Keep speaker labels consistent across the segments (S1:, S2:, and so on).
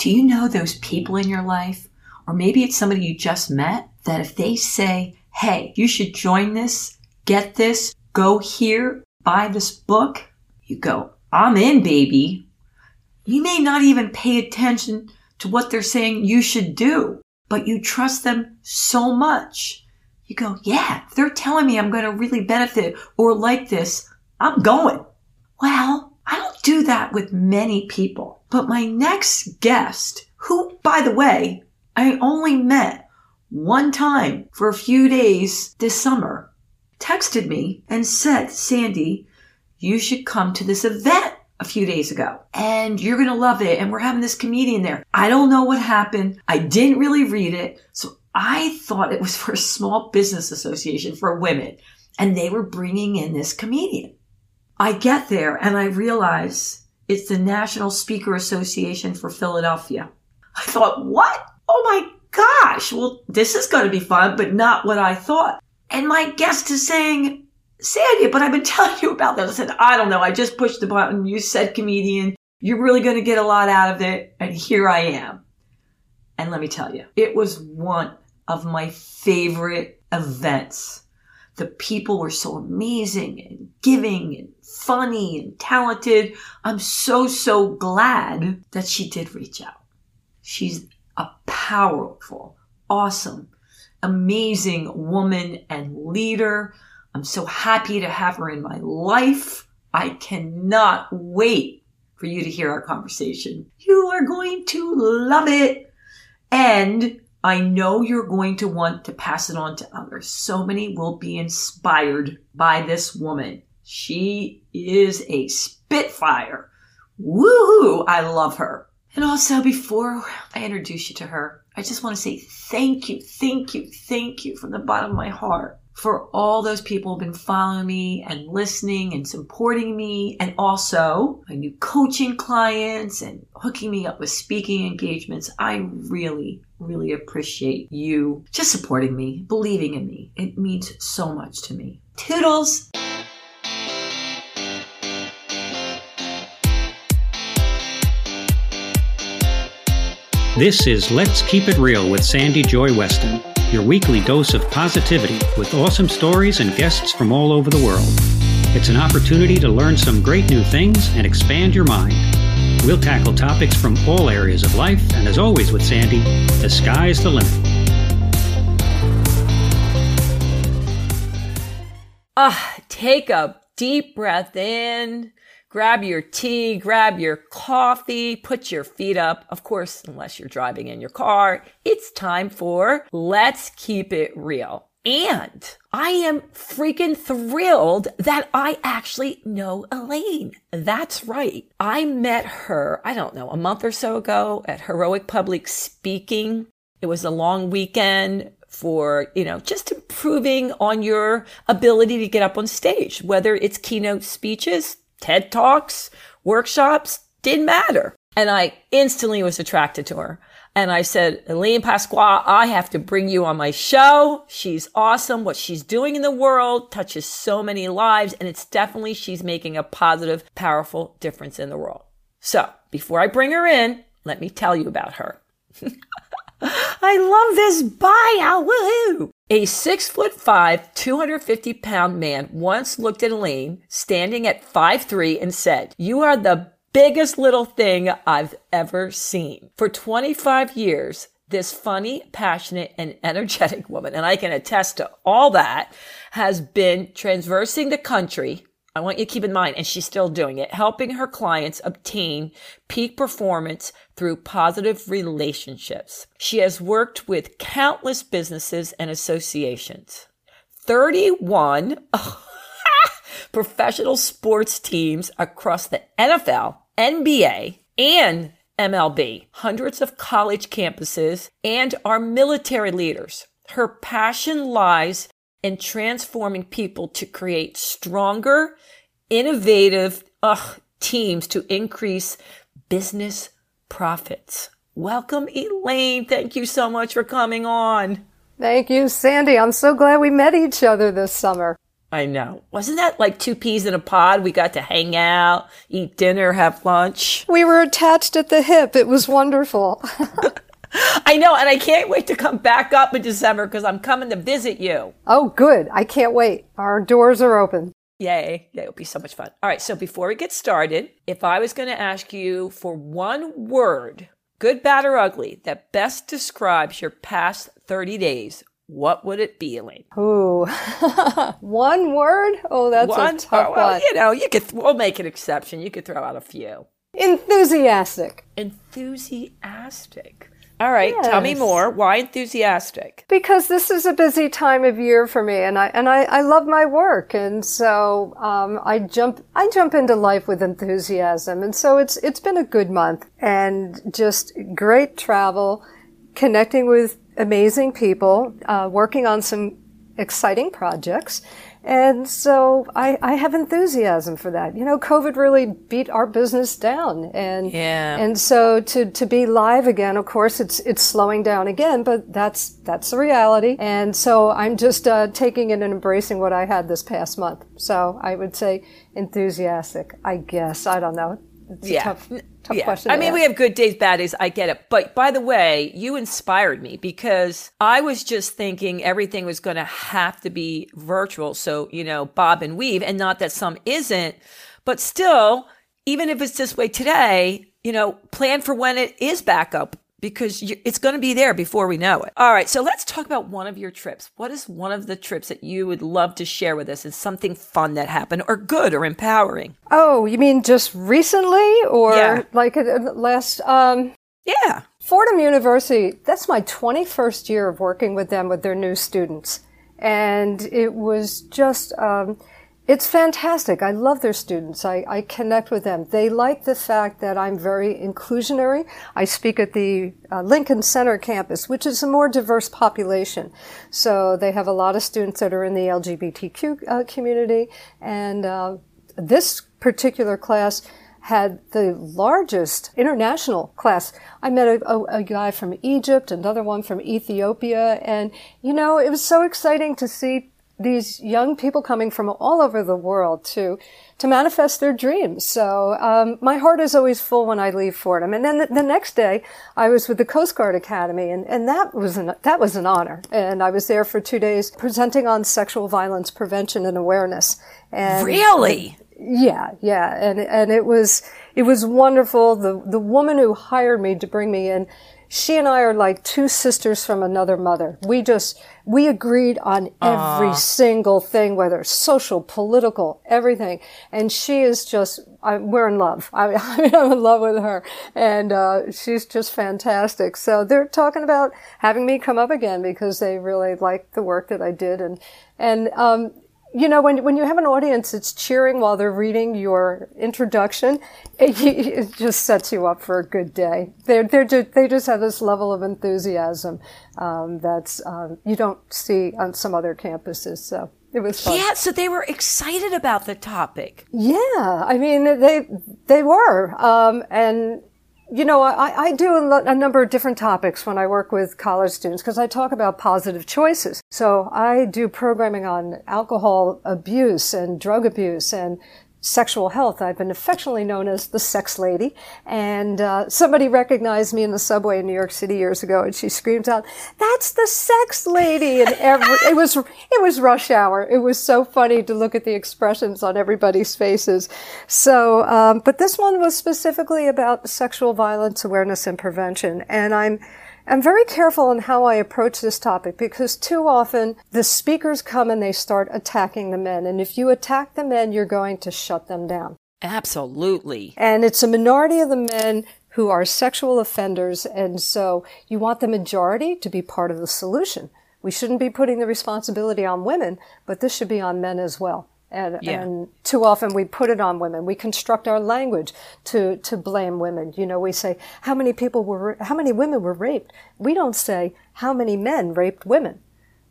S1: Do you know those people in your life, or maybe it's somebody you just met, that if they say, hey, you should join this, get this, go here, buy this book, you go, I'm in, baby. You may not even pay attention to what they're saying you should do, but you trust them so much. You go, yeah, they're telling me I'm going to really benefit or like this, I'm going. Well, I don't do that with many people, but my next guest, who, by the way, I only met one time for a few days this summer, texted me and said, Sandy, you should come to this event a few days ago and you're going to love it. And we're having this comedian there. I don't know what happened. I didn't really read it. So I thought it was for a small business association for women and they were bringing in this comedian. I get there and I realize it's the National Speaker Association for Philadelphia. I thought, what? Oh my gosh. Well, this is going to be fun, but not what I thought. And my guest is saying, Sandy, but I've been telling you about that. I said, I don't know. I just pushed the button. You said comedian. You're really going to get a lot out of it. And here I am. And let me tell you, it was one of my favorite events. The people were so amazing and giving and funny and talented. I'm so, so glad that she did reach out. She's a powerful, awesome, amazing woman and leader. I'm so happy to have her in my life. I cannot wait for you to hear our conversation. You are going to love it. And I know you're going to want to pass it on to others. So many will be inspired by this woman. She is a spitfire. Woohoo! I love her. And also, before I introduce you to her, I just want to say thank you, thank you, thank you from the bottom of my heart for all those people who've been following me and listening and supporting me, and also my new coaching clients and hooking me up with speaking engagements. I really, really appreciate you just supporting me, believing in me. It means so much to me. Toodles!
S2: This is Let's Keep It Real with Sandy Joy Weston your weekly dose of positivity with awesome stories and guests from all over the world. It's an opportunity to learn some great new things and expand your mind. We'll tackle topics from all areas of life, and as always with Sandy, the sky's the limit.
S3: Ah, take a deep breath in grab your tea, grab your coffee, put your feet up. Of course, unless you're driving in your car, it's time for Let's Keep It Real. And I am freaking thrilled that I actually know Elaine. That's right. I met her, I don't know, a month or so ago at Heroic Public Speaking. It was a long weekend for, you know, just improving on your ability to get up on stage, whether it's keynote speeches, TED Talks, workshops, didn't matter. And I instantly was attracted to her. And I said, Elaine Pasqua, I have to bring you on my show. She's awesome. What she's doing in the world touches so many lives. And it's definitely, she's making a positive, powerful difference in the world. So before I bring her in, let me tell you about her. I love this bio. Woohoo! A six foot five, 250 pound man once looked at Elaine standing at five three, and said, You are the biggest little thing I've ever seen. For 25 years, this funny, passionate, and energetic woman, and I can attest to all that, has been traversing the country I want you to keep in mind, and she's still doing it, helping her clients obtain peak performance through positive relationships. She has worked with countless businesses and associations. 31 professional sports teams across the NFL, NBA, and MLB, hundreds of college campuses, and our military leaders. Her passion lies in transforming people to create stronger, innovative teams to increase business profits. Welcome, Elaine. Thank you so much for coming on.
S4: Thank you, Sandy. I'm so glad we met each other this summer.
S3: I know. Wasn't that like two peas in a pod? We got to hang out, eat dinner, have lunch.
S4: We were attached at the hip. It was wonderful.
S3: I know, and I can't wait to come back up in December because I'm coming to visit you.
S4: oh, good. I can't wait. Our doors are open.
S3: Yay. Yeah, it'll be so much fun. All right, so before we get started, if I was going to ask you for one word, good, bad, or ugly, that best describes your past 30 days, what would it be, Elaine?
S4: Ooh, one word? Oh, that's
S3: one,
S4: a tough
S3: oh, well,
S4: one.
S3: you know, you could, we'll make an exception. You could throw out a few.
S4: Enthusiastic.
S3: Enthusiastic. All right, tell me more. Why enthusiastic?
S4: Because this is a busy time of year for me, and I and I, I love my work, and so um, I jump I jump into life with enthusiasm, and so it's it's been a good month, and just great travel, connecting with amazing people, uh, working on some exciting projects, and so I, I have enthusiasm for that. You know, COVID really beat our business down, and
S3: Yeah.
S4: and so to, to be live again, of course, it's it's slowing down again, but that's that's the reality. And so I'm just uh, taking it and embracing what I had this past month. So I would say enthusiastic. I guess I don't know.
S3: Yeah.
S4: tough tough
S3: yeah.
S4: question.
S3: I mean, we have good days, bad days. I get it. But by the way, you inspired me because I was just thinking everything was going to have to be virtual. So, you know, bob and weave, and not that some isn't, but still, even if it's this way today, you know, plan for when it is back up because you, it's going to be there before we know it. All right. So let's talk about one of your trips. What is one of the trips that you would love to share with us? Is something fun that happened or good or empowering?
S4: oh, you mean just recently, or
S3: Yeah.
S4: like uh, last? Um,
S3: Yeah.
S4: Fordham University, that's my 21st year of working with them with their new students. And it was just, um, it's fantastic. I love their students. I, I connect with them. They like the fact that I'm very inclusionary. I speak at the uh, Lincoln Center campus, which is a more diverse population. So they have a lot of students that are in the LGBTQ uh, community. And uh, this particular class had the largest international class. I met a, a, a guy from Egypt, another one from Ethiopia, and you know, it was so exciting to see these young people coming from all over the world to to manifest their dreams. So um, my heart is always full when I leave Fordham. And then the, the next day, I was with the Coast Guard Academy, and, and that was an that was an honor. And I was there for two days presenting on sexual violence prevention and awareness. And
S3: Really?
S4: yeah, yeah, and and it was it was wonderful. The the woman who hired me to bring me in, she and I are like two sisters from another mother. We just we agreed on every single thing, whether social, political, everything. And she is just I, we're in love. I, I'm in love with her, and uh, she's just fantastic. So they're talking about having me come up again because they really like the work that I did, and and um, you know, when when you have an audience that's cheering while they're reading your introduction, it, it just sets you up for a good day. They're they're just, they just have this level of enthusiasm um, that's um, you don't see on some other campuses. So it was fun.
S3: Yeah, so they were excited about the topic.
S4: Yeah, I mean they they were, um, and you know I, I do a, lo- a number of different topics when I work with college students because I talk about positive choices. So I do programming on alcohol abuse and drug abuse and sexual health. I've been affectionately known as the sex lady. And uh, somebody recognized me in the subway in New York City years ago, and she screams out, "That's the sex lady!" And every it was it was rush hour. It was so funny to look at the expressions on everybody's faces. So, um, but this one was specifically about sexual violence awareness and prevention, and I'm. I'm very careful in how I approach this topic because too often the speakers come and they start attacking the men. And if you attack the men, you're going to shut them down.
S3: Absolutely.
S4: And it's a minority of the men who are sexual offenders. And so you want the majority to be part of the solution. We shouldn't be putting the responsibility on women, but this should be on men as well. And,
S3: Yeah.
S4: and too often we put it on women. We construct our language to, to blame women. You know, we say, how many people were, how many women were raped? We don't say, how many men raped women?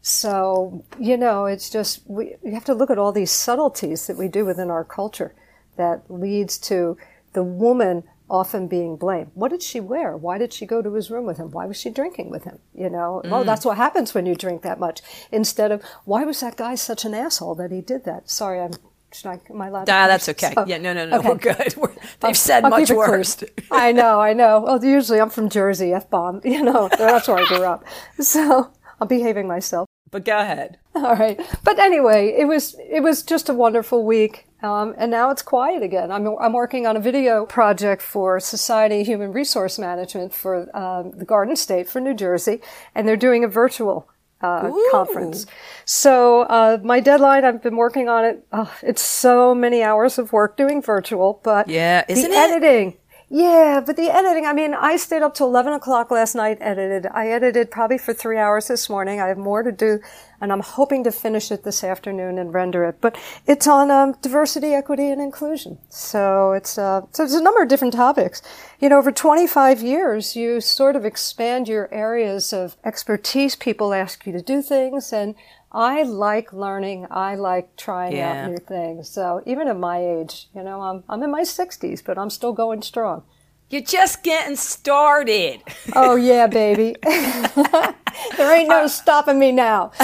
S4: So, you know, it's just, we, you have to look at all these subtleties that we do within our culture that leads to the woman often being blamed. What did she wear? Why did she go to his room with him? Why was she drinking with him? You know, well, that's what happens when you drink that much. Instead of, why was that guy such an asshole that he did that? Sorry, I'm. Should I, am I allowed to
S3: Ah, that's okay.
S4: Oh,
S3: yeah, no, no, no,
S4: okay.
S3: we're good. We're, they've said
S4: I'll
S3: much
S4: keep it clear.
S3: worse.
S4: I know, I know. Well, usually I'm from Jersey, F bomb. You know, that's where I grew up. So I'm behaving myself.
S3: But go ahead.
S4: All right. But anyway, it was it was just a wonderful week. Um, and now it's quiet again. I'm, I'm working on a video project for Society Human Resource Management for um, the Garden State for New Jersey, and they're doing a virtual uh, conference. So uh, my deadline, I've been working on it. Oh, it's so many hours of work doing virtual, but
S3: Yeah,
S4: the
S3: isn't it?
S4: editing. Yeah, but the editing, I mean, I stayed up till 11 o'clock last night, edited. I edited probably for three hours this morning. I have more to do, and I'm hoping to finish it this afternoon and render it. But it's on um, diversity, equity, and inclusion. So it's, uh, so there's a number of different topics. You know, over 25 years, you sort of expand your areas of expertise. People ask you to do things, and I like learning. I like trying
S3: Yeah.
S4: out new things. So even at my age, you know, I'm, I'm in my 60s, but I'm still going strong.
S3: You're just getting started.
S4: Oh yeah, baby. there ain't no stopping me now.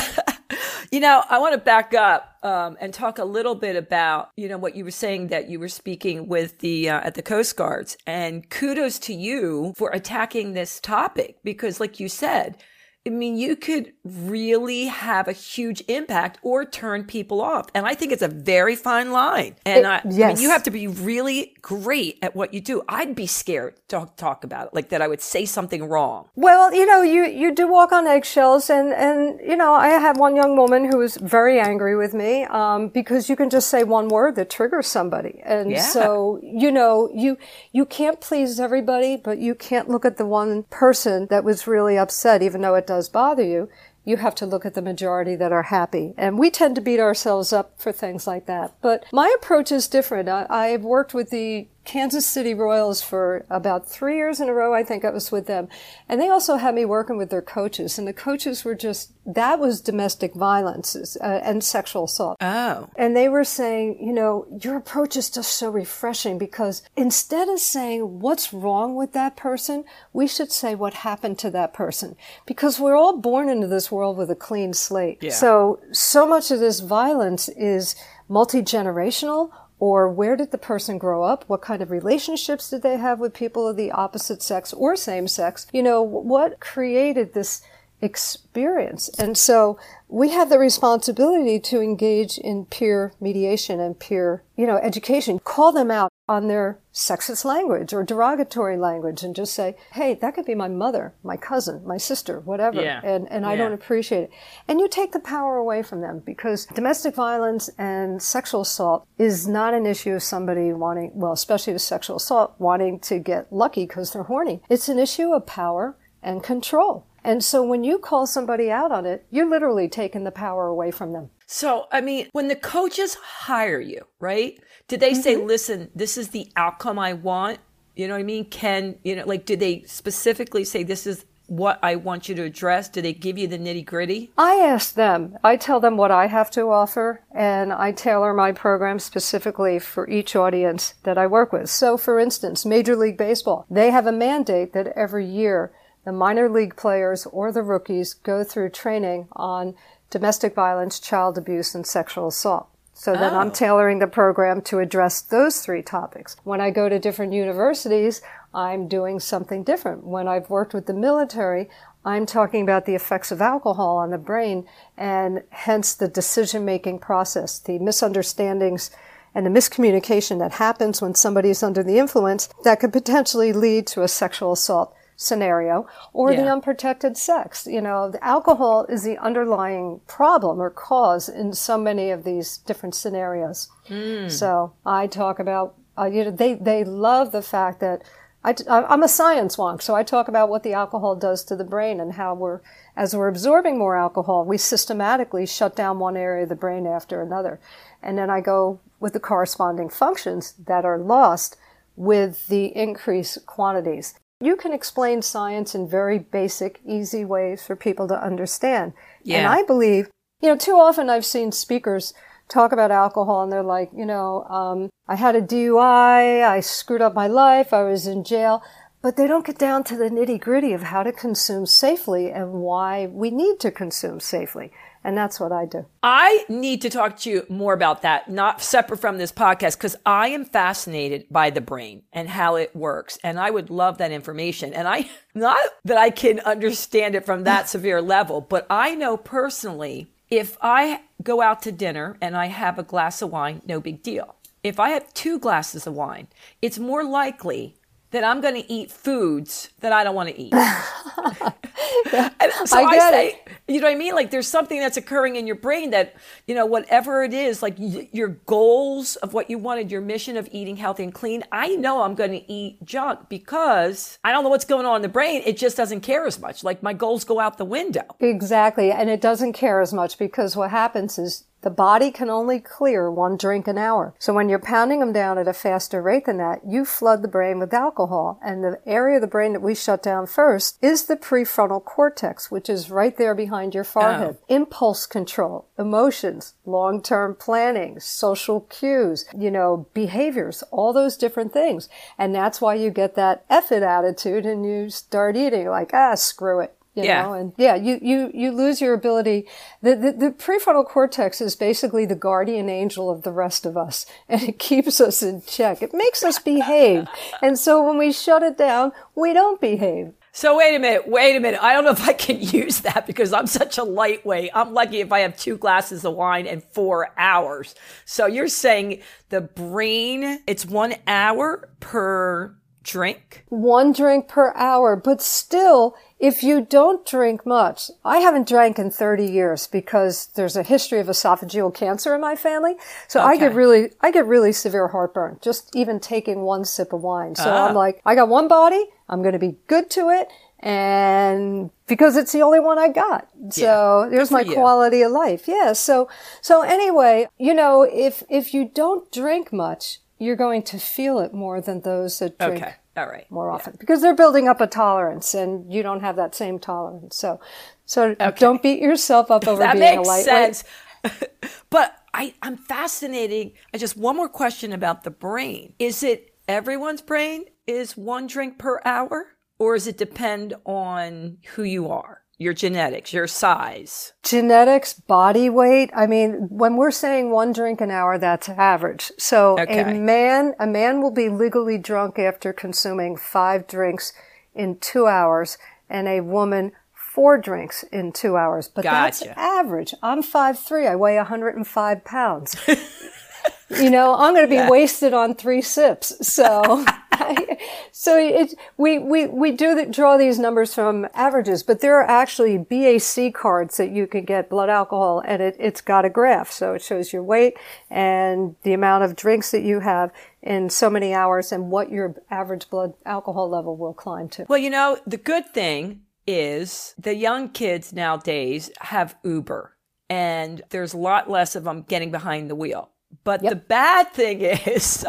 S3: You know, I want to back up um, and talk a little bit about you know what you were saying that you were speaking with the uh, at the Coast Guards, and kudos to you for attacking this topic because, like you said. I mean, you could really have a huge impact or turn people off. And I think it's a very fine line. And
S4: It-
S3: I, I mean, you have to be really great at what you do. I'd be scared to talk, about it, like that I would say something wrong.
S4: Well, you know, you, you do walk on eggshells, and, and you know, I had one young woman who was very angry with me um, because you can just say one word that triggers somebody, and
S3: Yeah.
S4: so you know, you you can't please everybody, but you can't look at the one person that was really upset, even though it does bother you. You have to look at the majority that are happy. And we tend to beat ourselves up for things like that. But my approach is different. I, I've worked with the Kansas City Royals for about three years in a row. I think I was with them. And they also had me working with their coaches. And the coaches were just, that was domestic violence uh, and sexual assault.
S3: Oh.
S4: And they were saying, you know, your approach is just so refreshing because instead of saying what's wrong with that person, we should say what happened to that person because we're all born into this world with a clean slate.
S3: Yeah.
S4: So, so much of this violence is multi-generational or where did the person grow up? What kind of relationships did they have with people of the opposite sex or same sex? You know, what created this experience? And so we have the responsibility to engage in peer mediation and peer, you know, education. Call them out on their sexist language or derogatory language and just say, hey, that could be my mother, my cousin, my sister, whatever.
S3: Yeah.
S4: And, and I
S3: Yeah.
S4: don't appreciate it. And you take the power away from them because domestic violence and sexual assault is not an issue of somebody wanting, well, especially with sexual assault, wanting to get lucky because they're horny. It's an issue of power and control. And so when you call somebody out on it, you're literally taking the power away from them.
S3: So, I mean, when the coaches hire you, right? Did they say,
S4: Mm-hmm.
S3: listen, this is the outcome I want? You know what I mean? Can, you know, like, did they specifically say, this is what I want you to address? Do they give you the nitty gritty?
S4: I ask them, I tell them what I have to offer, and I tailor my program specifically for each audience that I work with. So, for instance, Major League Baseball, they have a mandate that every year the minor league players or the rookies go through training on domestic violence, child abuse, and sexual assault. So then I'm
S3: Oh.
S4: tailoring the program to address those three topics. When I go to different universities, I'm doing something different. When I've worked with the military, I'm talking about the effects of alcohol on the brain and hence the decision making process, the misunderstandings and the miscommunication that happens when somebody is under the influence that could potentially lead to a sexual assault scenario or the unprotected sex. You know, the alcohol is the underlying problem or cause in so many of these different scenarios. So I talk about, uh, you know, they, they love the fact that I, am a science wonk, so I talk about what the alcohol does to the brain and how we're, as we're absorbing more alcohol, we systematically shut down one area of the brain after another. And then I go with the corresponding functions that are lost with the increased quantities. You can explain science in very basic, easy ways for people to understand. And I believe, you know, too often I've seen speakers talk about alcohol and they're like, you know, um, I had a DUI, I screwed up my life, I was in jail. But they don't get down to the nitty gritty of how to consume safely and why we need to consume safely. And that's what I do.
S3: I need to talk to you more about that, not separate from this podcast, because I am fascinated by the brain and how it works. And I would love that information. And I, not that I can understand it from that severe level, but I know personally, if I go out to dinner and I have a glass of wine, no big deal. If I have two glasses of wine, it's more likely that I'm going to eat foods that I don't want to eat. so I, I say, it. you know what I mean? Like there's something that's occurring in your brain that, you know, whatever it is, like y- your goals of what you wanted, your mission of eating healthy and clean, I know I'm going to eat junk because I don't know what's going on in the brain. It just doesn't care as much. Like my goals go out the window.
S4: Exactly. And it doesn't care as much because what happens is the body can only clear one drink an hour. So when you're pounding them down at a faster rate than that, you flood the brain with alcohol. And the area of the brain that we shut down first is the prefrontal cortex, which is right there behind your forehead. Oh. Impulse control, emotions, long-term planning, social cues, you know, behaviors, all those different things. And that's why you get that effort attitude and you start eating like, ah, screw it. You yeah. Know? And yeah, you, you, you lose your ability. The, the, the, prefrontal cortex is basically the guardian angel of the rest of us and it keeps us in check. It makes us behave. and so when we shut it down, we don't behave.
S3: So wait a minute, wait a minute. I don't know if I can use that because I'm such a lightweight. I'm lucky if I have two glasses of wine and four hours. So you're saying the brain, it's one hour per drink?
S4: One drink per hour, but still, if you don't drink much, I haven't drank in 30 years because there's a history of esophageal cancer in my family. So okay. I get really, I get really severe heartburn just even taking one sip of wine. So I'm ah. like, I got one body. I'm going to be good to it. And because it's the only one I got. So yeah. there's my you. quality of life. Yeah. So, so anyway, you know, if, if you don't drink much, you're going to feel it more than those that drink. Okay all right. More often yeah. because they're building up a tolerance and you don't have that same tolerance. So, so okay. don't beat yourself up over
S3: that
S4: being a lightweight.
S3: sense. but I, I'm fascinating. I just one more question about the brain. Is it everyone's brain is one drink per hour or does it depend on who you are? Your genetics, your size?
S4: Genetics, body weight. I mean, when we're saying one drink an hour, that's average. So okay. a man, a man will be legally drunk after consuming five drinks in two hours and a woman four drinks in two hours. But gotcha. that's average. I'm five three. I weigh 105 pounds. you know, I'm going to be yeah. wasted on three sips. So, so it, we, we, we do the, draw these numbers from averages, but there are actually BAC cards that you can get blood alcohol and it, it's got a graph. So it shows your weight and the amount of drinks that you have in so many hours and what your average blood alcohol level will climb to.
S3: Well, you know, the good thing is the young kids nowadays have Uber and there's a lot less of them getting behind the wheel. But yep. the bad thing is,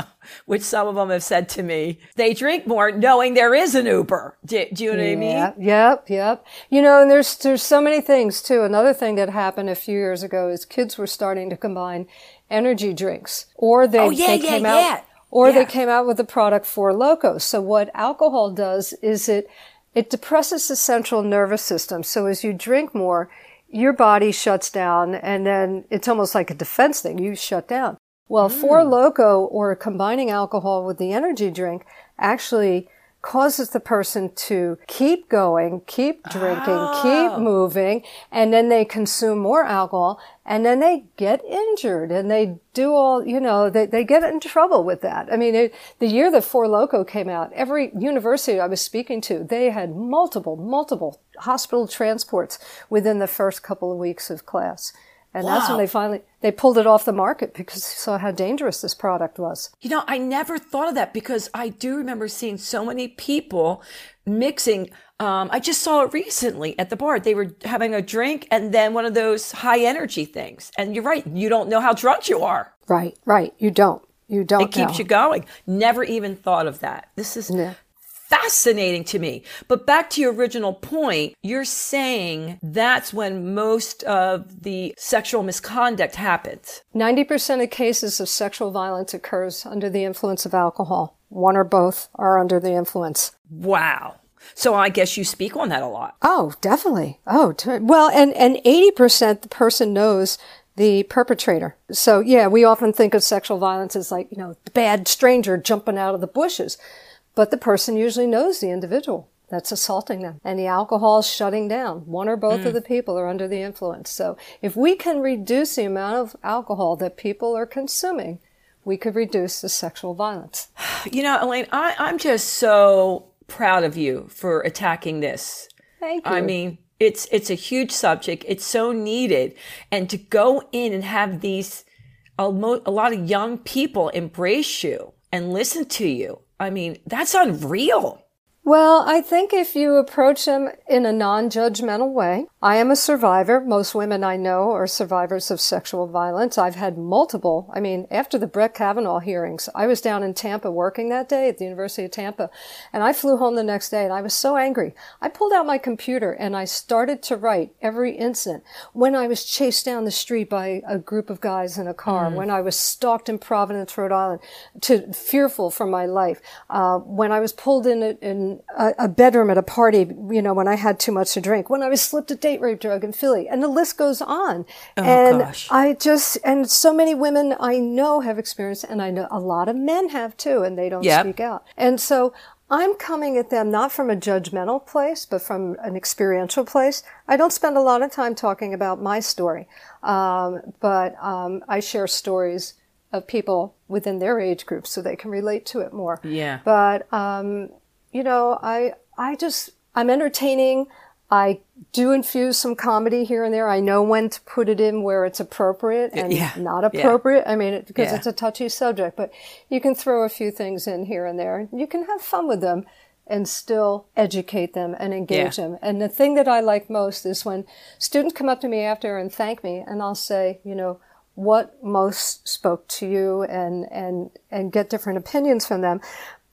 S3: which some of them have said to me, they drink more knowing there is an Uber. Do, do you know what I mean?
S4: Yep, yep. You know, and there's there's so many things too. Another thing that happened a few years ago is kids were starting to combine energy drinks, or they,
S3: oh, yeah,
S4: they
S3: yeah,
S4: came
S3: yeah.
S4: out, or they came out with the product Four Loko. So what alcohol does is it it depresses the central nervous system. So as you drink more, your body shuts down and then it's almost like a defense thing. You shut down. Well, mm. Four Loko or combining alcohol with the energy drink actually causes the person to keep going, keep drinking, oh. keep moving, and then they consume more alcohol and then they get injured and they do all, you know, they, they get in trouble with that. I mean, it, the year that Four Loko came out, every university I was speaking to, they had multiple, multiple hospital transports within the first couple of weeks of class. And wow. that's when they finally they pulled it off the market because they saw how dangerous this product was.
S3: You know, I never thought of that because I do remember seeing so many people mixing. Um, I just saw it recently at the bar. They were having a drink and then one of those high energy things. And you're right, you don't know how drunk you are.
S4: Right, right. You don't. You don't.
S3: It keeps
S4: know.
S3: you going. Never even thought of that. This is fascinating to me. But back to your original point, you're saying that's when most of the sexual misconduct happens.
S4: 90% of cases of sexual violence occurs under the influence of alcohol. One or both are under the influence.
S3: Wow. So I guess you speak on that a lot.
S4: Oh, definitely. Oh, t- well, and, and 80% the person knows the perpetrator. So yeah, we often think of sexual violence as like, you know, the bad stranger jumping out of the bushes. But the person usually knows the individual that's assaulting them. And the alcohol is shutting down. One or both mm. of the people are under the influence. So if we can reduce the amount of alcohol that people are consuming, we could reduce the sexual violence.
S3: You know, Elaine, I, I'm just so proud of you for attacking this.
S4: Thank you.
S3: I mean, it's it's a huge subject. It's so needed, and to go in and have these a, a lot of young people embrace you and listen to you. I mean, that's unreal.
S4: Well, I think if you approach them in a non-judgmental way, I am a survivor. Most women I know are survivors of sexual violence. I've had multiple. I mean, after the Brett Kavanaugh hearings, I was down in Tampa working that day at the University of Tampa, and I flew home the next day and I was so angry. I pulled out my computer and I started to write every incident. When I was chased down the street by a group of guys in a car, mm. when I was stalked in Providence, Rhode Island, to fearful for my life, uh, when I was pulled in, in a, a, bedroom at a party, you know, when I had too much to drink, when I was slipped a date rape drug in Philly, and the list goes on.
S3: Oh,
S4: and
S3: gosh.
S4: I just, and so many women I know have experienced, and I know a lot of men have too, and they don't
S3: yep.
S4: speak out. And so I'm coming at them not from a judgmental place, but from an experiential place. I don't spend a lot of time talking about my story, um, but um, I share stories of people within their age group so they can relate to it more.
S3: Yeah.
S4: But um, you know, I I just I'm entertaining. I do infuse some comedy here and there. I know when to put it in where it's appropriate and
S3: yeah.
S4: not appropriate.
S3: Yeah.
S4: I mean, it, because
S3: yeah.
S4: it's a touchy subject, but you can throw a few things in here and there. You can have fun with them and still educate them and engage them. And the thing that I like most is when students come up to me after and thank me and I'll say, you know, what most spoke to you and, and, and get different opinions from them.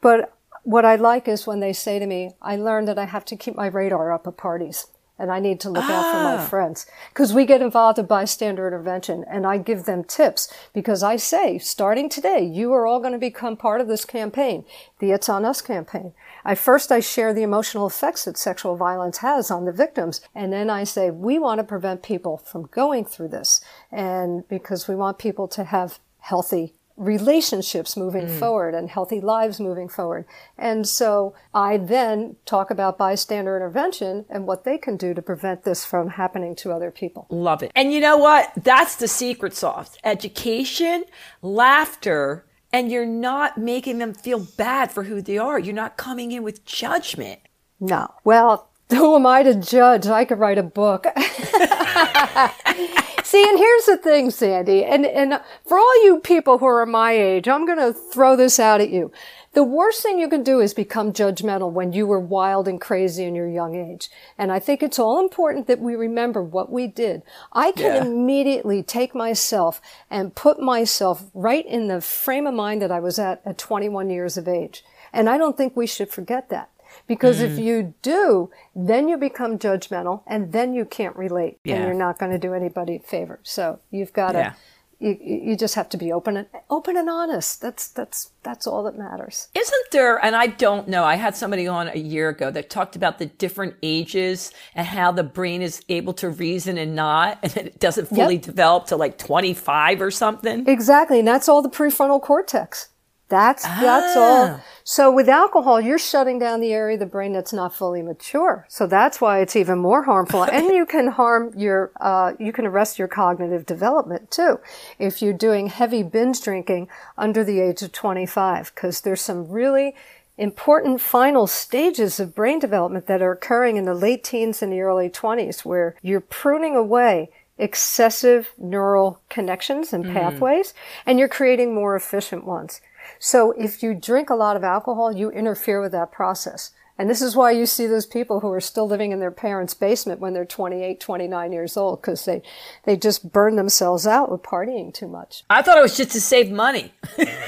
S4: But what I like is when they say to me, I learned that I have to keep my radar up at parties and I need to look ah. out for my ah. friends. Because we get involved in bystander intervention and I give them tips because I say, starting today, you are all going to become part of this campaign, the It's On Us campaign. I first I share the emotional effects that sexual violence has on the victims. And then I say, we want to prevent people from going through this. And because we want people to have healthy relationships moving mm. forward and healthy lives moving forward. And so I then talk about bystander intervention and what they can do to prevent this from happening to other people.
S3: Love it. And you know what? That's the secret sauce. Education, laughter, and you're not making them feel bad for who they are. You're not coming in with judgment.
S4: No. Well, who am I to judge? I could write a book. See, and here's the thing, Sandy, and, and for all you people who are my age, I'm going to throw this out at you. The worst thing you can do is become judgmental when you were wild and crazy in your young age. And I think it's all important that we remember what we did. I can yeah. immediately take myself and put myself right in the frame of mind that I was at at 21 years of age. And I don't think we should forget that. Because mm. if you do, then you become judgmental and then you can't relate
S3: yeah.
S4: and you're not going to do anybody a favor. So you've got to, yeah. you, you just have to be open and open and honest. That's, that's, that's all that matters.
S3: Isn't there, and I don't know, I had somebody on a year ago that talked about the different ages and how the brain is able to reason and not, and it doesn't fully yep. develop to like 25 or something.
S4: Exactly. And that's all the prefrontal cortex. That's, ah. that's all. Ah. So with alcohol, you're shutting down the area of the brain that's not fully mature. So that's why it's even more harmful. and you can harm your, uh, you can arrest your cognitive development too. If you're doing heavy binge drinking under the age of 25, because there's some really important final stages of brain development that are occurring in the late teens and the early 20s where you're pruning away excessive neural connections and mm. pathways and you're creating more efficient ones. So if you drink a lot of alcohol, you interfere with that process. And this is why you see those people who are still living in their parents' basement when they're 28, 29 years old, because they, they just burn themselves out with partying too much.
S3: I thought it was just to save money.
S4: no,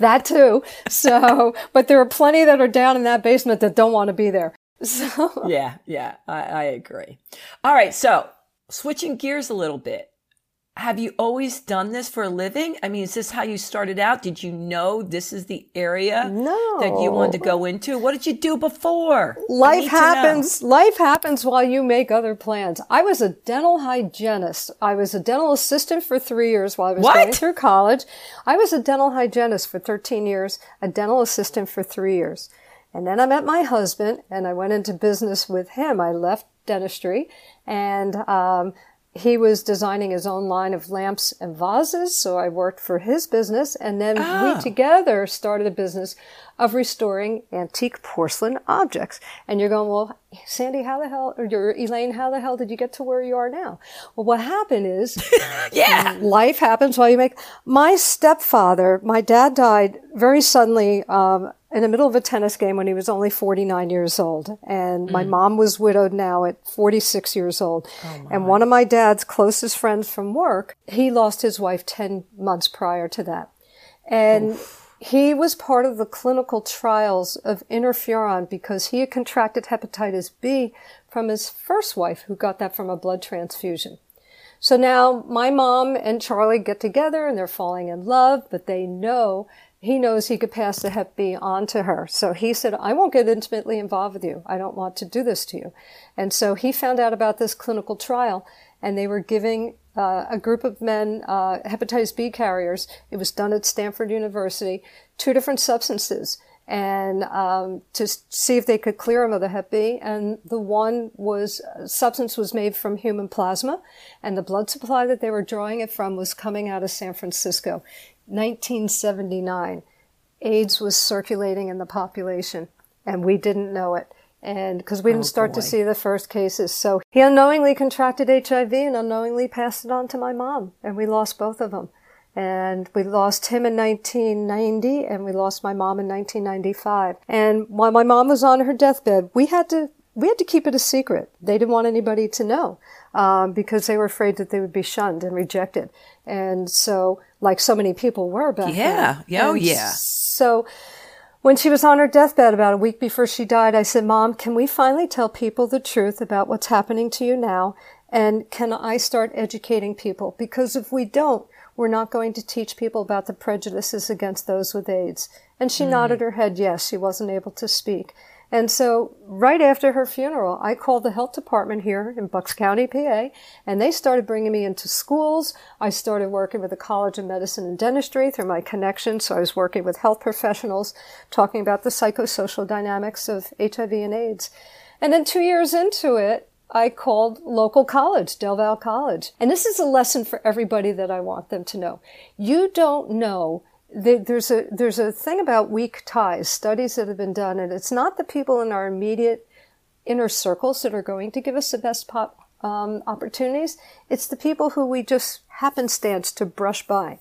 S4: that too. So, but there are plenty that are down in that basement that don't want to be there. So.
S3: Yeah, yeah, I, I agree. All right, so switching gears a little bit have you always done this for a living? I mean, is this how you started out? Did you know this is the area
S4: no.
S3: that you wanted to go into? What did you do before?
S4: Life happens. Life happens while you make other plans. I was a dental hygienist. I was a dental assistant for three years while I was
S3: what?
S4: going through college. I was a dental hygienist for 13 years, a dental assistant for three years. And then I met my husband and I went into business with him. I left dentistry and, um, he was designing his own line of lamps and vases, so I worked for his business, and then oh. we ah. together started a business of restoring antique porcelain objects. And you're going, well, Sandy, how the hell, or Elaine, how the hell did you get to where you are now? Well, what happened is,
S3: yeah,
S4: life happens while you make. My stepfather, my dad died very suddenly. Um, in the middle of a tennis game when he was only 49 years old. And my mm. mom was widowed now at 46 years old. Oh and one of my dad's closest friends from work, he lost his wife 10 months prior to that. And Oof. He was part of the clinical trials of interferon because he had contracted hepatitis B from his first wife who got that from a blood transfusion. So now my mom and Charlie get together and they're falling in love, but they know he knows he could pass the Hep B on to her. So he said, I won't get intimately involved with you. I don't want to do this to you. And so he found out about this clinical trial and they were giving uh, a group of men, uh, hepatitis B carriers. It was done at Stanford University, two different substances and um, to see if they could clear them of the Hep B. And the one was substance was made from human plasma, and the blood supply that they were drawing it from was coming out of San Francisco. 1979, AIDS was circulating in the population, and we didn't know it. And because we didn't oh, start boy. to see the first cases. So he unknowingly contracted HIV and unknowingly passed it on to my mom, and we lost both of them. And we lost him in 1990 and we lost my mom in 1995. And while my mom was on her deathbed, we had to we had to keep it a secret. They didn't want anybody to know um, because they were afraid that they would be shunned and rejected. And so, like so many people were back
S3: yeah.
S4: then.
S3: Yeah, oh yeah.
S4: So, when she was on her deathbed about a week before she died, I said, Mom, can we finally tell people the truth about what's happening to you now? And can I start educating people? Because if we don't, we're not going to teach people about the prejudices against those with AIDS. And she mm. nodded her head yes, she wasn't able to speak. And so right after her funeral, I called the health department here in Bucks County, PA, and they started bringing me into schools. I started working with the College of Medicine and Dentistry through my connections. So I was working with health professionals, talking about the psychosocial dynamics of HIV and AIDS. And then two years into it, I called local college, Del Val College. And this is a lesson for everybody that I want them to know. You don't know there's a there's a thing about weak ties studies that have been done and it's not the people in our immediate inner circles that are going to give us the best pop, um, opportunities. It's the people who we just happenstance to brush by.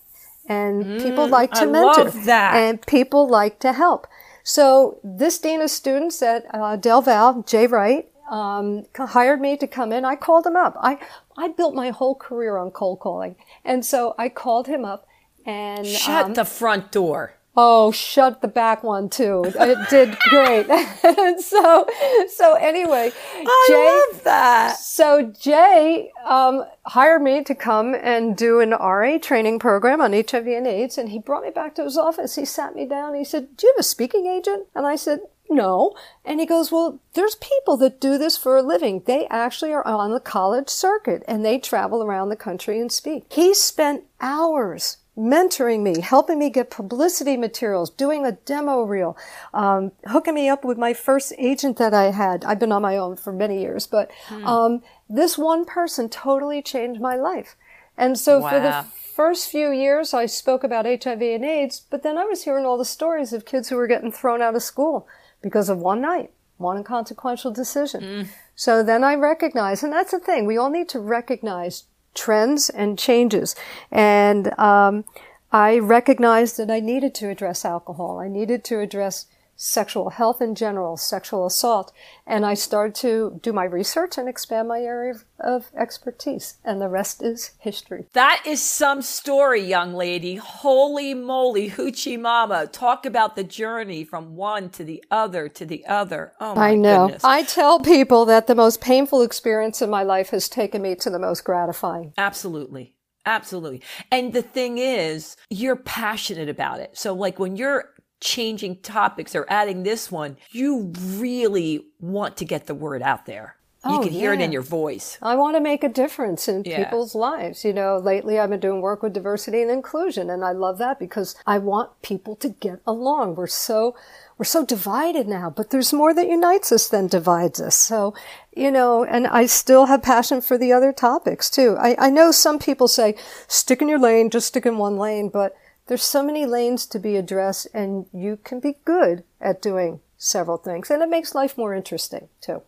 S4: And mm, people like to
S3: I
S4: mentor.
S3: that.
S4: and people like to help. So this dean of students at uh, del val jay wright um, hired me to come in. I called him up. I i built my whole career on cold calling. And so i called him up and
S3: shut um, the front door.
S4: Oh, shut the back one too. It did great. so, so anyway,
S3: I Jay, love that.
S4: So Jay um, hired me to come and do an RA training program on HIV and AIDS, and he brought me back to his office. He sat me down. He said, "Do you have a speaking agent?" And I said, no. And he goes, well, there's people that do this for a living. They actually are on the college circuit and they travel around the country and speak. He spent hours mentoring me, helping me get publicity materials, doing a demo reel, um, hooking me up with my first agent that I had. I've been on my own for many years, but hmm. um, this one person totally changed my life. And so wow. for the first few years, I spoke about HIV and AIDS, but then I was hearing all the stories of kids who were getting thrown out of school because of one night, one inconsequential decision. Mm. So then I recognized, and that's the thing, we all need to recognize trends and changes. And um, I recognized that I needed to address alcohol. I needed to address sexual health in general, sexual assault. And I started to do my research and expand my area of, of, expertise. And the rest is history.
S3: That is some story, young lady. Holy moly, hoochie mama. Talk about the journey from one to the other to the other. Oh my
S4: I know.
S3: goodness.
S4: I tell people that the most painful experience in my life has taken me to the most gratifying.
S3: Absolutely. Absolutely. And the thing is, you're passionate about it. So like when you're changing topics or adding this one, you really want to get the word out there. You
S4: Oh,
S3: can hear it in your voice.
S4: I want to make a difference in
S3: Yeah.
S4: people's lives. You know, lately I've been doing work with diversity and inclusion, and I love that because I want people to get along. We're so we're so divided now, but there's more that unites us than divides us. So, you know, and I still have passion for the other topics too. I, I know some people say, stick in your lane, just stick in one lane, but there's so many lanes to be addressed, and you can be good at doing several things, and it makes life more interesting too.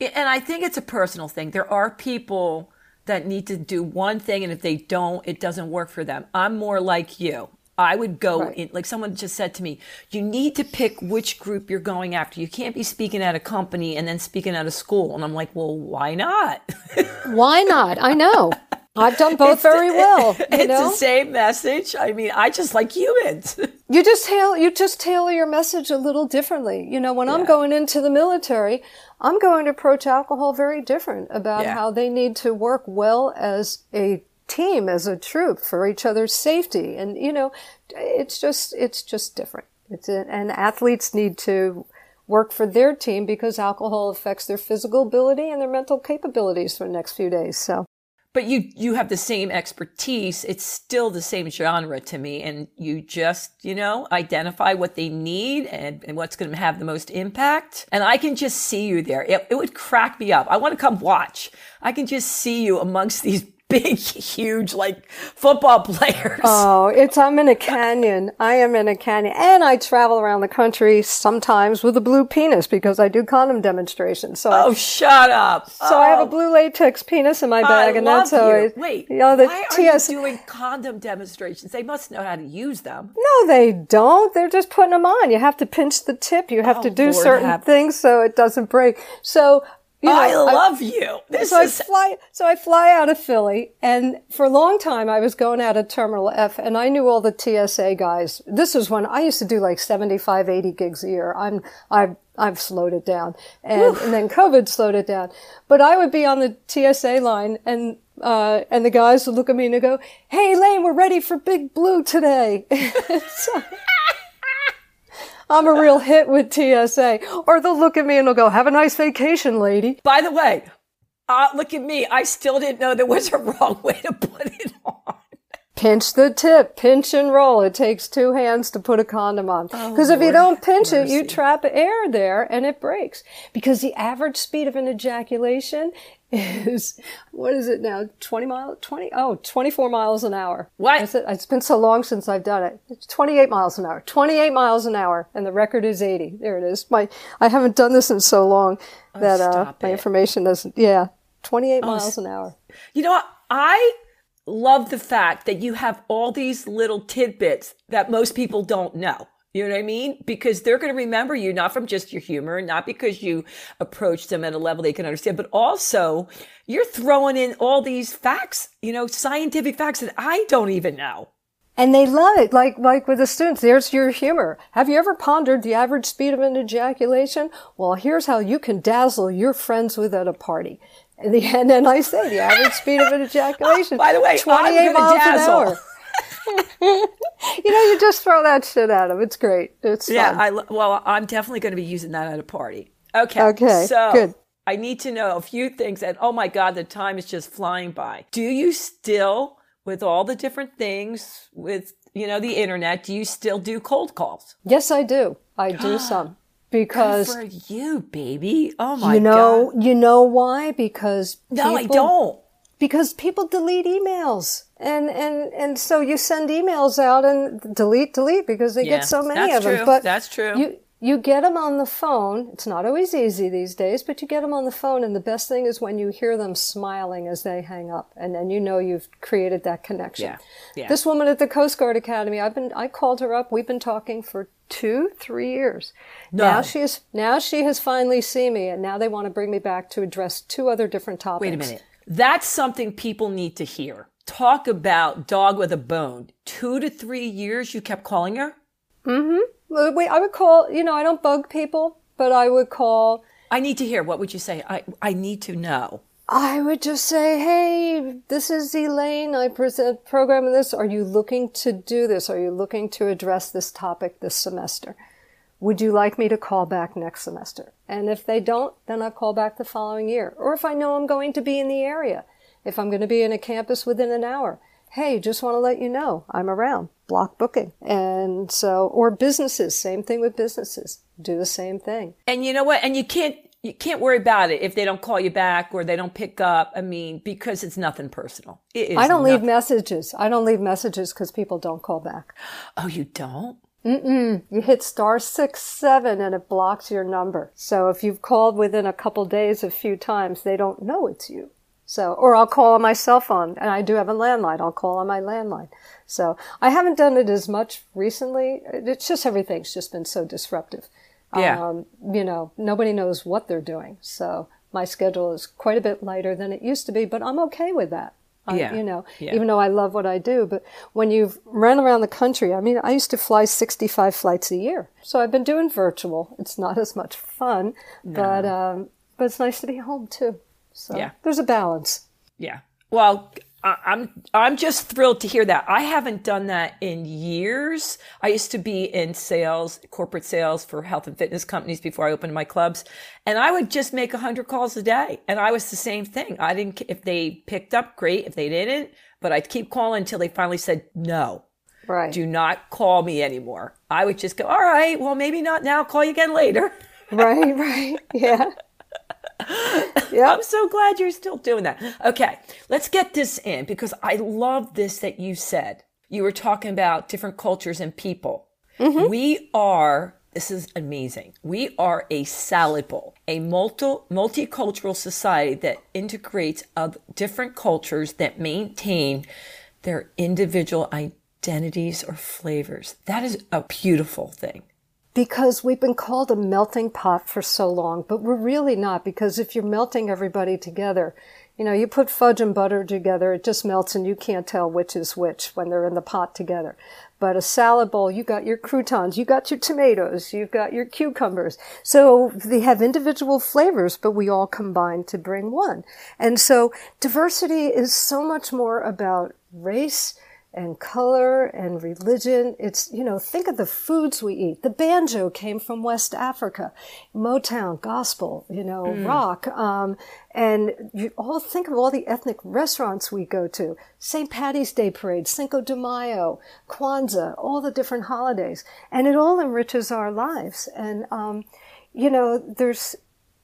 S3: And I think it's a personal thing. There are people that need to do one thing, and if they don't, it doesn't work for them. I'm more like you. I would go
S4: Right.
S3: in, like someone just said to me, you need to pick which group you're going after. You can't be speaking at a company and then speaking at a school. And I'm like, well, why not?
S4: Why not? I know. I've done both very well. You
S3: it's
S4: know,
S3: the same message. I mean, I just like humans.
S4: you just tail, you just tailor your message a little differently. You know, when I'm going into the military, I'm going to approach alcohol very different about
S3: Yeah.
S4: how they need to work well as a team, as a troop for each other's safety. And you know, it's just it's just different. It's a, and athletes need to work for their team because alcohol affects their physical ability and their mental capabilities for the next few days. So
S3: but you you have the same expertise. It's still the same genre to me and you just you know identify what they need and, and what's going to have the most impact and i can just see you there. It, it would crack me up. I want to come watch. I can just see you amongst these big huge like football players
S4: Oh, it's I'm in a canyon. I am in a canyon, and I travel around the country sometimes with a blue penis because I do condom demonstrations. So,
S3: oh
S4: I,
S3: shut up
S4: so I have
S3: Oh,
S4: a blue latex penis in my bag,
S3: I
S4: and that's always
S3: you. Wait,
S4: You know, the
S3: why are
S4: TS.
S3: you doing condom demonstrations? They must know how to use them.
S4: no, they don't. They're just putting them on. You have to pinch the tip. You have
S3: Oh,
S4: to do
S3: Lord
S4: certain
S3: have-
S4: things so it doesn't break. So. You know,
S3: I love you. This
S4: so I fly, so I fly out of Philly, and for a long time I was going out of Terminal F, and I knew all the TSA guys. This was when I used to do like 75, 80 gigs a year. I'm, I've, I've slowed it down, and, and then COVID slowed it down. But I would be on the TSA line, and uh, and the guys would look at me and go, "Hey, Lane, we're ready for Big Blue today." So- I'm a real hit with TSA. Or they'll look at me and they'll go, "Have a nice vacation, lady."
S3: By the way, uh, look at me. I still didn't know there was a wrong way to put it.
S4: Pinch the tip, pinch and roll. It takes two hands to put a condom on. Because if you don't pinch it, you trap air there and it breaks. Because the average speed of an ejaculation is, what is it now? 20 miles, 20, oh, 24 miles an hour.
S3: What?
S4: It. It's been so long since I've done it. It's 28 miles an hour. 28 miles an hour. And the record is 80. There it is. My, I haven't done this in so long that, uh, my
S3: it.
S4: information doesn't, yeah, 28 miles an hour.
S3: You know what? I love the fact that you have all these little tidbits that most people don't know. You know what I mean? Because they're going to remember you not from just your humor, not because you approached them at a level they can understand, but also you're throwing in all these facts, you know, scientific facts that I don't even know.
S4: And they love it, like like with the students. There's your humor. Have you ever pondered the average speed of an ejaculation? Well, here's how you can dazzle your friends with at a party. The, and then I say the average speed of an ejaculation.
S3: By the way, I'm
S4: 28 miles
S3: dazzle.
S4: an hour. you know, you just throw that shit at them. It's great. It's
S3: Yeah,
S4: fun.
S3: I well, I'm definitely going to be using that at a party. Okay.
S4: Okay,
S3: So
S4: good.
S3: I need to know a few things, and oh my God, the time is just flying by. Do you still, with all the different things, with you know the internet, do you still do cold calls?
S4: yes, I do. I do some
S3: Good
S4: because
S3: for you, baby. Oh my
S4: you know
S3: God.
S4: you know why? Because
S3: No, I
S4: people-
S3: don't.
S4: because people delete emails and and and so you send emails out and delete delete because they
S3: Yeah,
S4: get so many of them but
S3: That's true.
S4: you you get them on the phone it's not always easy these days but you get them on the phone and the best thing is when you hear them smiling as they hang up and then you know you've created that connection
S3: Yeah, yeah.
S4: this woman at the coast guard academy i've been i called her up we've been talking for two, three years.
S3: No.
S4: Now she is now she has finally seen me, and now they want to bring me back to address two other different topics.
S3: Wait a minute. That's something people need to hear. Talk about dog with a bone. Two to three years you kept calling her?
S4: Mm-hmm. Wait, I would call. You know, I don't bug people, but I would call.
S3: I need to hear. What would you say? I, I need to know.
S4: I would just say, "Hey, this is Elaine. I present program this. Are you looking to do this? Are you looking to address this topic this semester? Would you like me to call back next semester?" And if they don't, then I call back the following year. Or if I know I'm going to be in the area, if I'm going to be in a campus within an hour, hey, just want to let you know I'm around. Block booking. And so, or businesses, same thing with businesses. Do the same thing.
S3: And you know what? And you can't you can't worry about it if they don't call you back or they don't pick up. I mean, because it's nothing personal. It is
S4: I don't leave messages. I don't leave messages because people don't call back.
S3: Oh, you don't? Mm-mm.
S4: You hit star six seven and it blocks your number. So if you've called within a couple days a few times, they don't know it's you. So, or I'll call on my cell phone, and I do have a landline. I'll call on my landline. So I haven't done it as much recently. It's just everything's just been so disruptive.
S3: Yeah.
S4: Um, you know, nobody knows what they're doing. So my schedule is quite a bit lighter than it used to be, but I'm okay with that. I-
S3: Yeah.
S4: you know,
S3: Yeah.
S4: even though I love what I do, but when you've run around the country, I mean, I used to fly 65 flights a year. So I've been doing virtual. It's not as much fun, but, um, but it's nice to be home too. So
S3: Yeah.
S4: there's a balance.
S3: Yeah. Well, I'm I'm just thrilled to hear that. I haven't done that in years. I used to be in sales, corporate sales for health and fitness companies before I opened my clubs, and I would just make 100 calls a day. And I was the same thing. I didn't if they picked up, great. If they didn't, but I'd keep calling until they finally said no.
S4: Right.
S3: Do not call me anymore. I would just go, all right, well, maybe not now. Call you again later.
S4: right, right. Yeah. Yeah.
S3: I'm so glad you're still doing that. Okay, let's get this in because I love this that you said. You were talking about different cultures and people. Mm-hmm. We are, this is amazing. We are a salad bowl, a multi, multicultural society that integrates of different cultures that maintain their individual identities or flavors. That is a beautiful thing.
S4: Because we've been called a melting pot for so long, but we're really not. Because if you're melting everybody together, you know, you put fudge and butter together, it just melts and you can't tell which is which when they're in the pot together. But a salad bowl, you got your croutons, you got your tomatoes, you've got your cucumbers. So they have individual flavors, but we all combine to bring one. And so diversity is so much more about race, and color and religion. It's, you know, think of the foods we eat. The banjo came from West Africa, Motown, gospel, you know, rock. Um, and you all think of all the ethnic restaurants we go to. St. Patty's Day Parade, Cinco de Mayo, Kwanzaa, all the different holidays. And it all enriches our lives. And, um, you know, there's,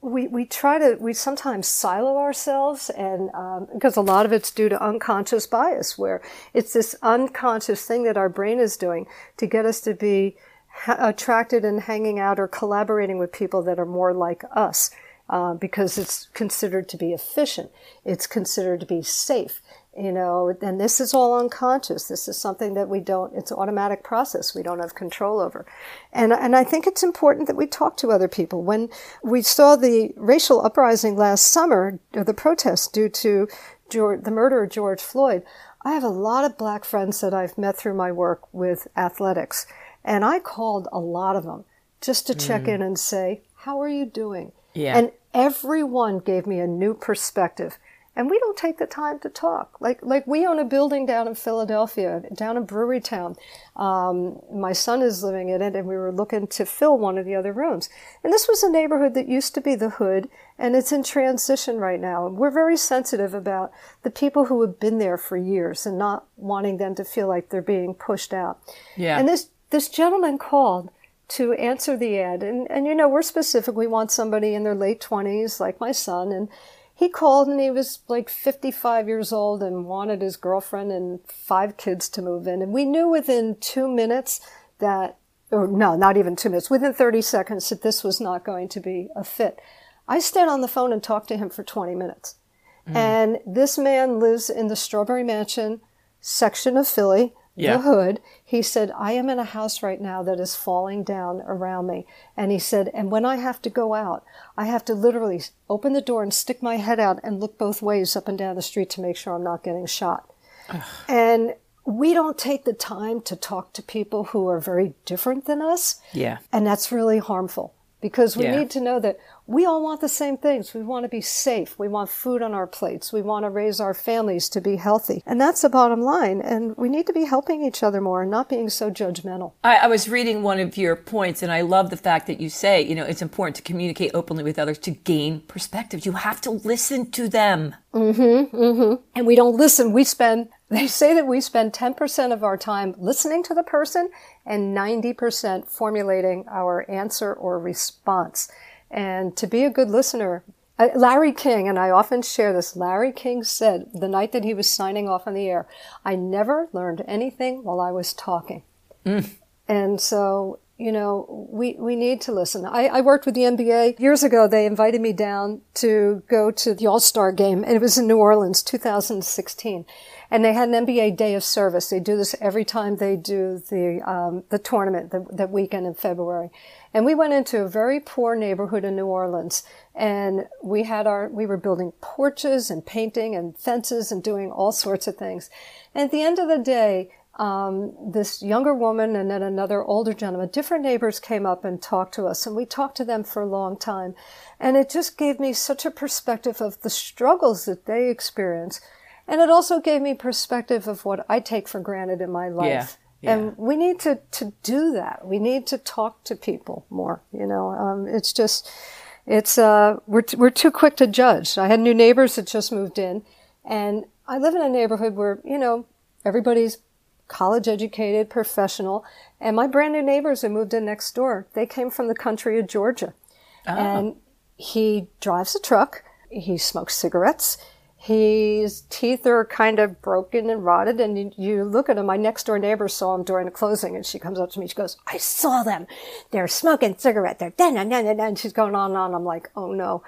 S4: we, we try to we sometimes silo ourselves and um, because a lot of it's due to unconscious bias where it's this unconscious thing that our brain is doing to get us to be ha- attracted and hanging out or collaborating with people that are more like us uh, because it's considered to be efficient. It's considered to be safe you know and this is all unconscious. This is something that we don't it's automatic process we don't have control over. And and i think it's important that we talk to other people. When we saw the racial uprising last summer or the protests due to george, the murder of george floyd i have a lot of black friends that i've met through my work with athletics and i called a lot of them just to check mm. in and say how are you doing?
S3: Yeah.
S4: and everyone gave me a new perspective and we don't take the time to talk. Like like we own a building down in Philadelphia, down in Brewery Town. Um, my son is living in it, and we were looking to fill one of the other rooms. And this was a neighborhood that used to be the hood, and it's in transition right now. And we're very sensitive about the people who have been there for years and not wanting them to feel like they're being pushed out.
S3: Yeah.
S4: And this this gentleman called to answer the ad, and and you know we're specific. We want somebody in their late twenties, like my son, and he called and he was like 55 years old and wanted his girlfriend and five kids to move in. And we knew within two minutes that, or no, not even two minutes, within 30 seconds that this was not going to be a fit. I stayed on the phone and talked to him for 20 minutes. Mm. And this man lives in the Strawberry Mansion section of Philly. The hood. He said, I am in a house right now that is falling down around me. And he said, and when I have to go out, I have to literally open the door and stick my head out and look both ways up and down the street to make sure I'm not getting shot. And we don't take the time to talk to people who are very different than us.
S3: Yeah.
S4: And that's really harmful because we
S3: Yeah.
S4: need to know that we all want the same things. We want to be safe. We want food on our plates. We want to raise our families to be healthy. And that's the bottom line. And we need to be helping each other more and not being so judgmental.
S3: I, I was reading one of your points, and I love the fact that you say, you know, it's important to communicate openly with others to gain perspective. You have to listen to them. Mm-hmm, mm-hmm.
S4: And we don't listen. We spend, they say that we spend 10% of our time listening to the person and 90% formulating our answer or response. And to be a good listener, Larry King, and I often share this, Larry King said the night that he was signing off on the air, I never learned anything while I was talking. Mm. And so, you know, we, we need to listen. I, I worked with the NBA years ago. They invited me down to go to the All Star game, and it was in New Orleans, 2016. And they had an NBA Day of Service. They do this every time they do the um, the tournament the, that weekend in February. And we went into a very poor neighborhood in New Orleans, and we had our we were building porches and painting and fences and doing all sorts of things. And at the end of the day, um, this younger woman and then another older gentleman, different neighbors came up and talked to us, and we talked to them for a long time. And it just gave me such a perspective of the struggles that they experience. And it also gave me perspective of what I take for granted in my life.
S3: yeah. Yeah.
S4: And we need to, to do that. We need to talk to people more, you know, um, it's just, it's, uh, we're, t- we're too quick to judge. I had new neighbors that just moved in and I live in a neighborhood where, you know, everybody's college educated, professional. And my brand new neighbors who moved in next door, they came from the country of Georgia. And he drives a truck. He smokes cigarettes. His teeth are kind of broken and rotted. And you, look at him. My next door neighbor saw him during the closing and she comes up to me. She goes, I saw them. They're smoking cigarette. They're da da da da. And she's going on and on. I'm like, oh no.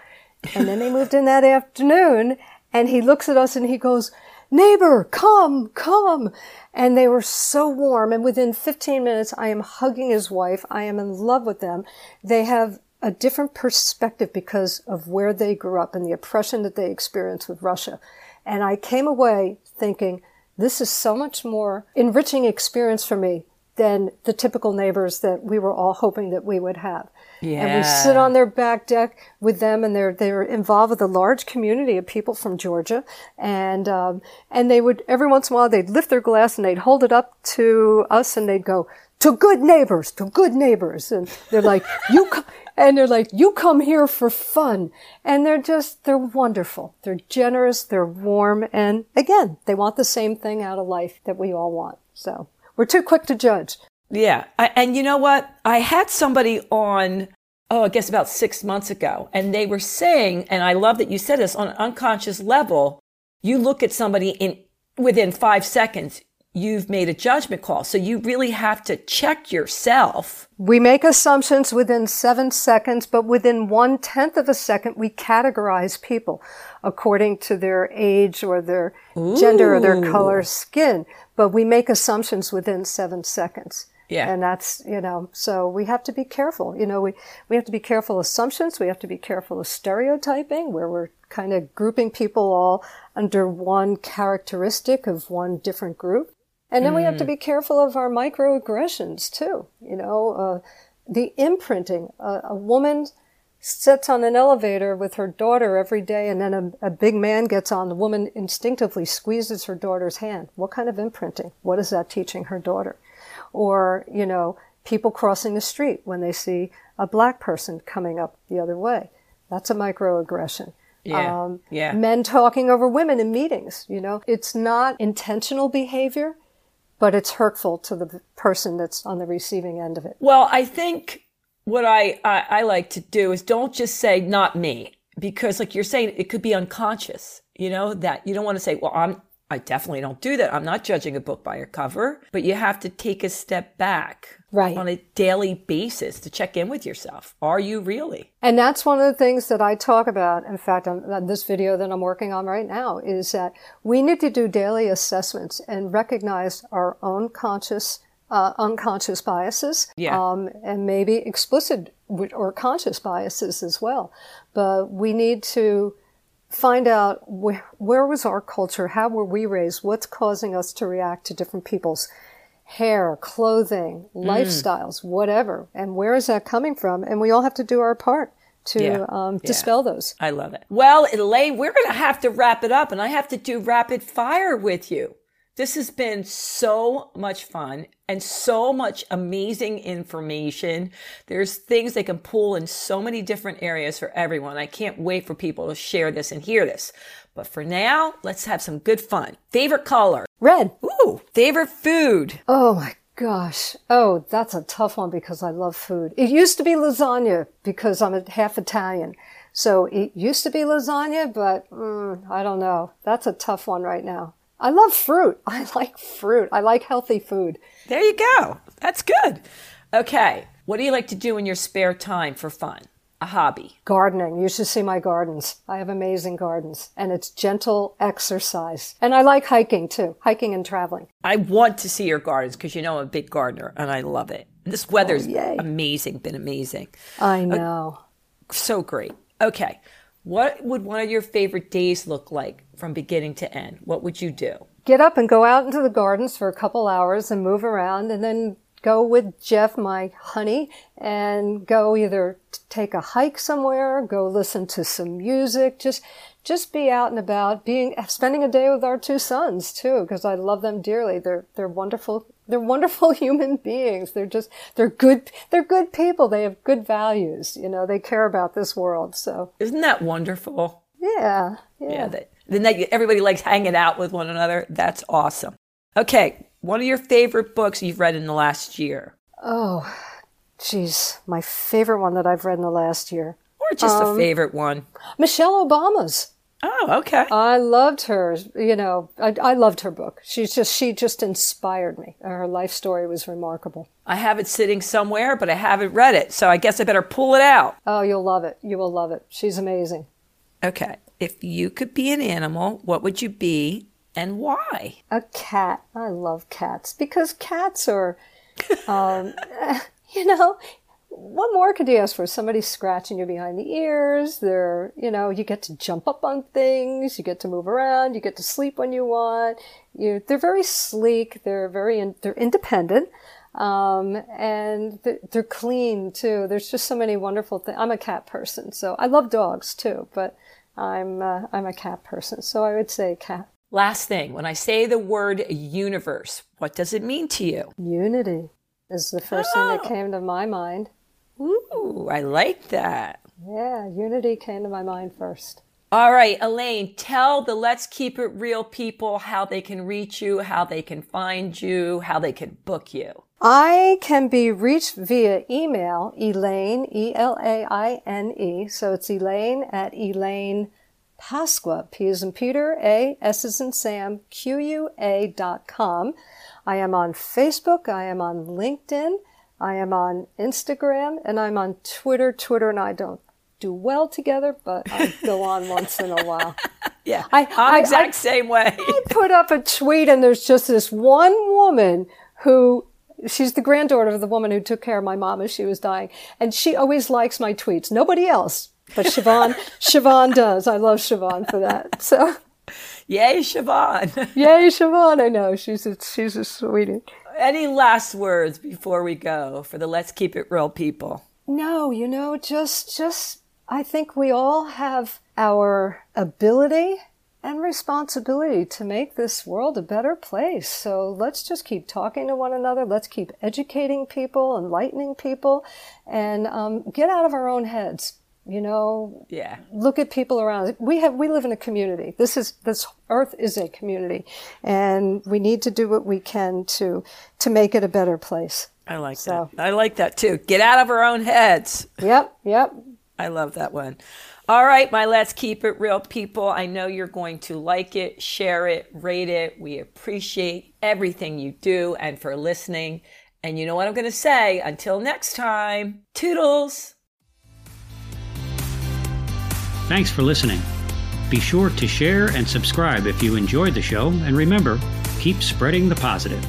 S4: And then they moved in that afternoon and he looks at us and he goes, neighbor, come, come. And they were so warm. And within 15 minutes, I am hugging his wife. I am in love with them. They have a different perspective because of where they grew up and the oppression that they experienced with Russia. And I came away thinking, this is so much more enriching experience for me than the typical neighbors that we were all hoping that we would have. Yeah. And we sit on their back deck with them, and they're they're involved with a large community of people from Georgia, and um, and they would every once in a while they'd lift their glass and they'd hold it up to us, and they'd go to good neighbors, to good neighbors, and they're like you. Co-, and they're like, you come here for fun. And they're just, they're wonderful. They're generous. They're warm. And again, they want the same thing out of life that we all want. So we're too quick to judge.
S3: Yeah. I, and you know what? I had somebody on, oh, I guess about six months ago, and they were saying, and I love that you said this on an unconscious level, you look at somebody in within five seconds, you've made a judgment call. So you really have to check yourself.
S4: We make assumptions within seven seconds, but within one tenth of a second, we categorize people according to their age or their gender or their color skin. But we make assumptions within seven seconds.
S3: Yeah.
S4: And that's, you know, so we have to be careful. You know, we, we have to be careful assumptions. We have to be careful of stereotyping where we're kind of grouping people all under one characteristic of one different group. And then we have to be careful of our microaggressions too. You know, uh, the imprinting. Uh, a woman sits on an elevator with her daughter every day and then a, a big man gets on. The woman instinctively squeezes her daughter's hand. What kind of imprinting? What is that teaching her daughter? Or, you know, people crossing the street when they see a black person coming up the other way. That's a microaggression.
S3: Yeah, yeah.
S4: Men talking over women in meetings, you know. It's not intentional behavior, but it's hurtful to the person that's on the receiving end of it.
S3: Well, I think what I, I, I like to do is don't just say, not me, because like you're saying, it could be unconscious, you know, that you don't want to say, well, I'm, I definitely don't do that. I'm not judging a book by a cover, but you have to take a step back
S4: Right.
S3: on a daily basis to check in with yourself. Are you really?
S4: And that's one of the things that I talk about. In fact, on on this video that I'm working on right now is that we need to do daily assessments and recognize our own conscious, uh, unconscious biases,
S3: Yeah.
S4: um, and maybe explicit or conscious biases as well. But we need to find out wh- where was our culture, how were we raised, what's causing us to react to different people's hair, clothing,
S3: Mm.
S4: lifestyles, whatever, and where is that coming from? And we all have to do our part to
S3: Yeah,
S4: um,
S3: yeah.
S4: dispel those.
S3: I love it. Well, Elaine, we're going to have to wrap it up and I have to do rapid fire with you. This has been so much fun and so much amazing information. There's things they can pull in so many different areas for everyone. I can't wait for people to share this and hear this. But for now, let's have some good fun. Favorite color?
S4: Red.
S3: Ooh, favorite food?
S4: Oh my gosh. Oh, that's a tough one because I love food. It used to be lasagna because I'm a half Italian. So it used to be lasagna, but mm, I don't know. That's a tough one right now. I love fruit. I like fruit. I like healthy food.
S3: There you go. That's good. Okay. What do you like to do in your spare time for fun? A hobby.
S4: Gardening. You should see my gardens. I have amazing gardens and it's gentle exercise. And I like hiking too. Hiking and traveling.
S3: I want to see your gardens because you know I'm a big gardener and I love it. This weather's
S4: Oh,
S3: amazing, been amazing.
S4: I uh, know.
S3: So great. Okay. What would one of your favorite days look like from beginning to end? What would you do?
S4: get up and go out into the gardens for a couple hours and move around and then go with Jeff, my honey, and go either take a hike somewhere, go listen to some music, just, just be out and about, being, spending a day with our two sons too, because I love them dearly. They're, they're wonderful. They're wonderful human beings. They're just, they're good, they're good people. They have good values. You know, they care about this world. So
S3: Isn't that wonderful?
S4: yeah, yeah.
S3: Yeah. That, then that everybody likes hanging out with one another. That's awesome. Okay. One of your favorite books you've read in the last year,
S4: Oh, geez, my favorite one that I've read in the last year.
S3: or just
S4: Um,
S3: a favorite one?
S4: Michelle Obama's.
S3: Oh, okay.
S4: I loved her. You know, I, I loved her book. She's just she just inspired me. Her life story was remarkable.
S3: I have it sitting somewhere, but I haven't read it. So I guess I better pull it out.
S4: Oh, you'll love it. You will love it. She's amazing.
S3: Okay. If you could be an animal, what would you be and why?
S4: A cat. I love cats because cats are, um, you know, what more could you ask for? Somebody scratching you behind the ears. They're, you know, you get to jump up on things. You get to move around. You get to sleep when you want. You, they're very sleek. They're very, in, they're independent. Um, and they're, they're clean too. There's just so many wonderful things. I'm a cat person, so I love dogs too, but I'm, uh, I'm a cat person. So I would say cat.
S3: Last thing, when I say the word universe, what does it mean to you?
S4: Unity is the first thing that came to my mind.
S3: Ooh, I like that.
S4: Yeah, unity came to my mind first.
S3: All right, Elaine, tell the Let's Keep It Real people how they can reach you, how they can find you, how they can book you.
S4: I can be reached via email, Elaine, E L A I N E. So it's Elaine at Elaine Pasqua, P as in Peter, A, S as in Sam, Q U A dot com. I am on Facebook, I am on LinkedIn, I am on Instagram, and I'm on Twitter. Twitter and I don't do well together, but I go on once in a while.
S3: Yeah,
S4: I-
S3: I'm
S4: I-
S3: exact
S4: I-
S3: same way.
S4: I put up a tweet and there's just this one woman who she's the granddaughter of the woman who took care of my mom as she was dying and she always likes my tweets nobody else but Siobhan Siobhan does I love Siobhan for that so
S3: Yay, Siobhan.
S4: yay Siobhan I know she's a, she's a sweetie
S3: Any last words before we go for the Let's Keep It Real people?
S4: no you know just just I think we all have our ability and responsibility to make this world a better place. So let's just keep talking to one another. Let's keep educating people, enlightening people, and um, get out of our own heads. You know,
S3: Yeah.
S4: look at people around. We have we live in a community. This is this earth is a community, and we need to do what we can to to make it a better place.
S3: I like
S4: So-
S3: that. I like that too. Get out of our own heads.
S4: Yep, yep.
S3: I love that one. All right, my Let's Keep It Real people. I know you're going to like it, share it, rate it. We appreciate everything you do and for listening. And you know what I'm going to say? Until next time, toodles.
S2: Thanks for listening. Be sure to share and subscribe if you enjoyed the show, and remember, keep spreading the positive.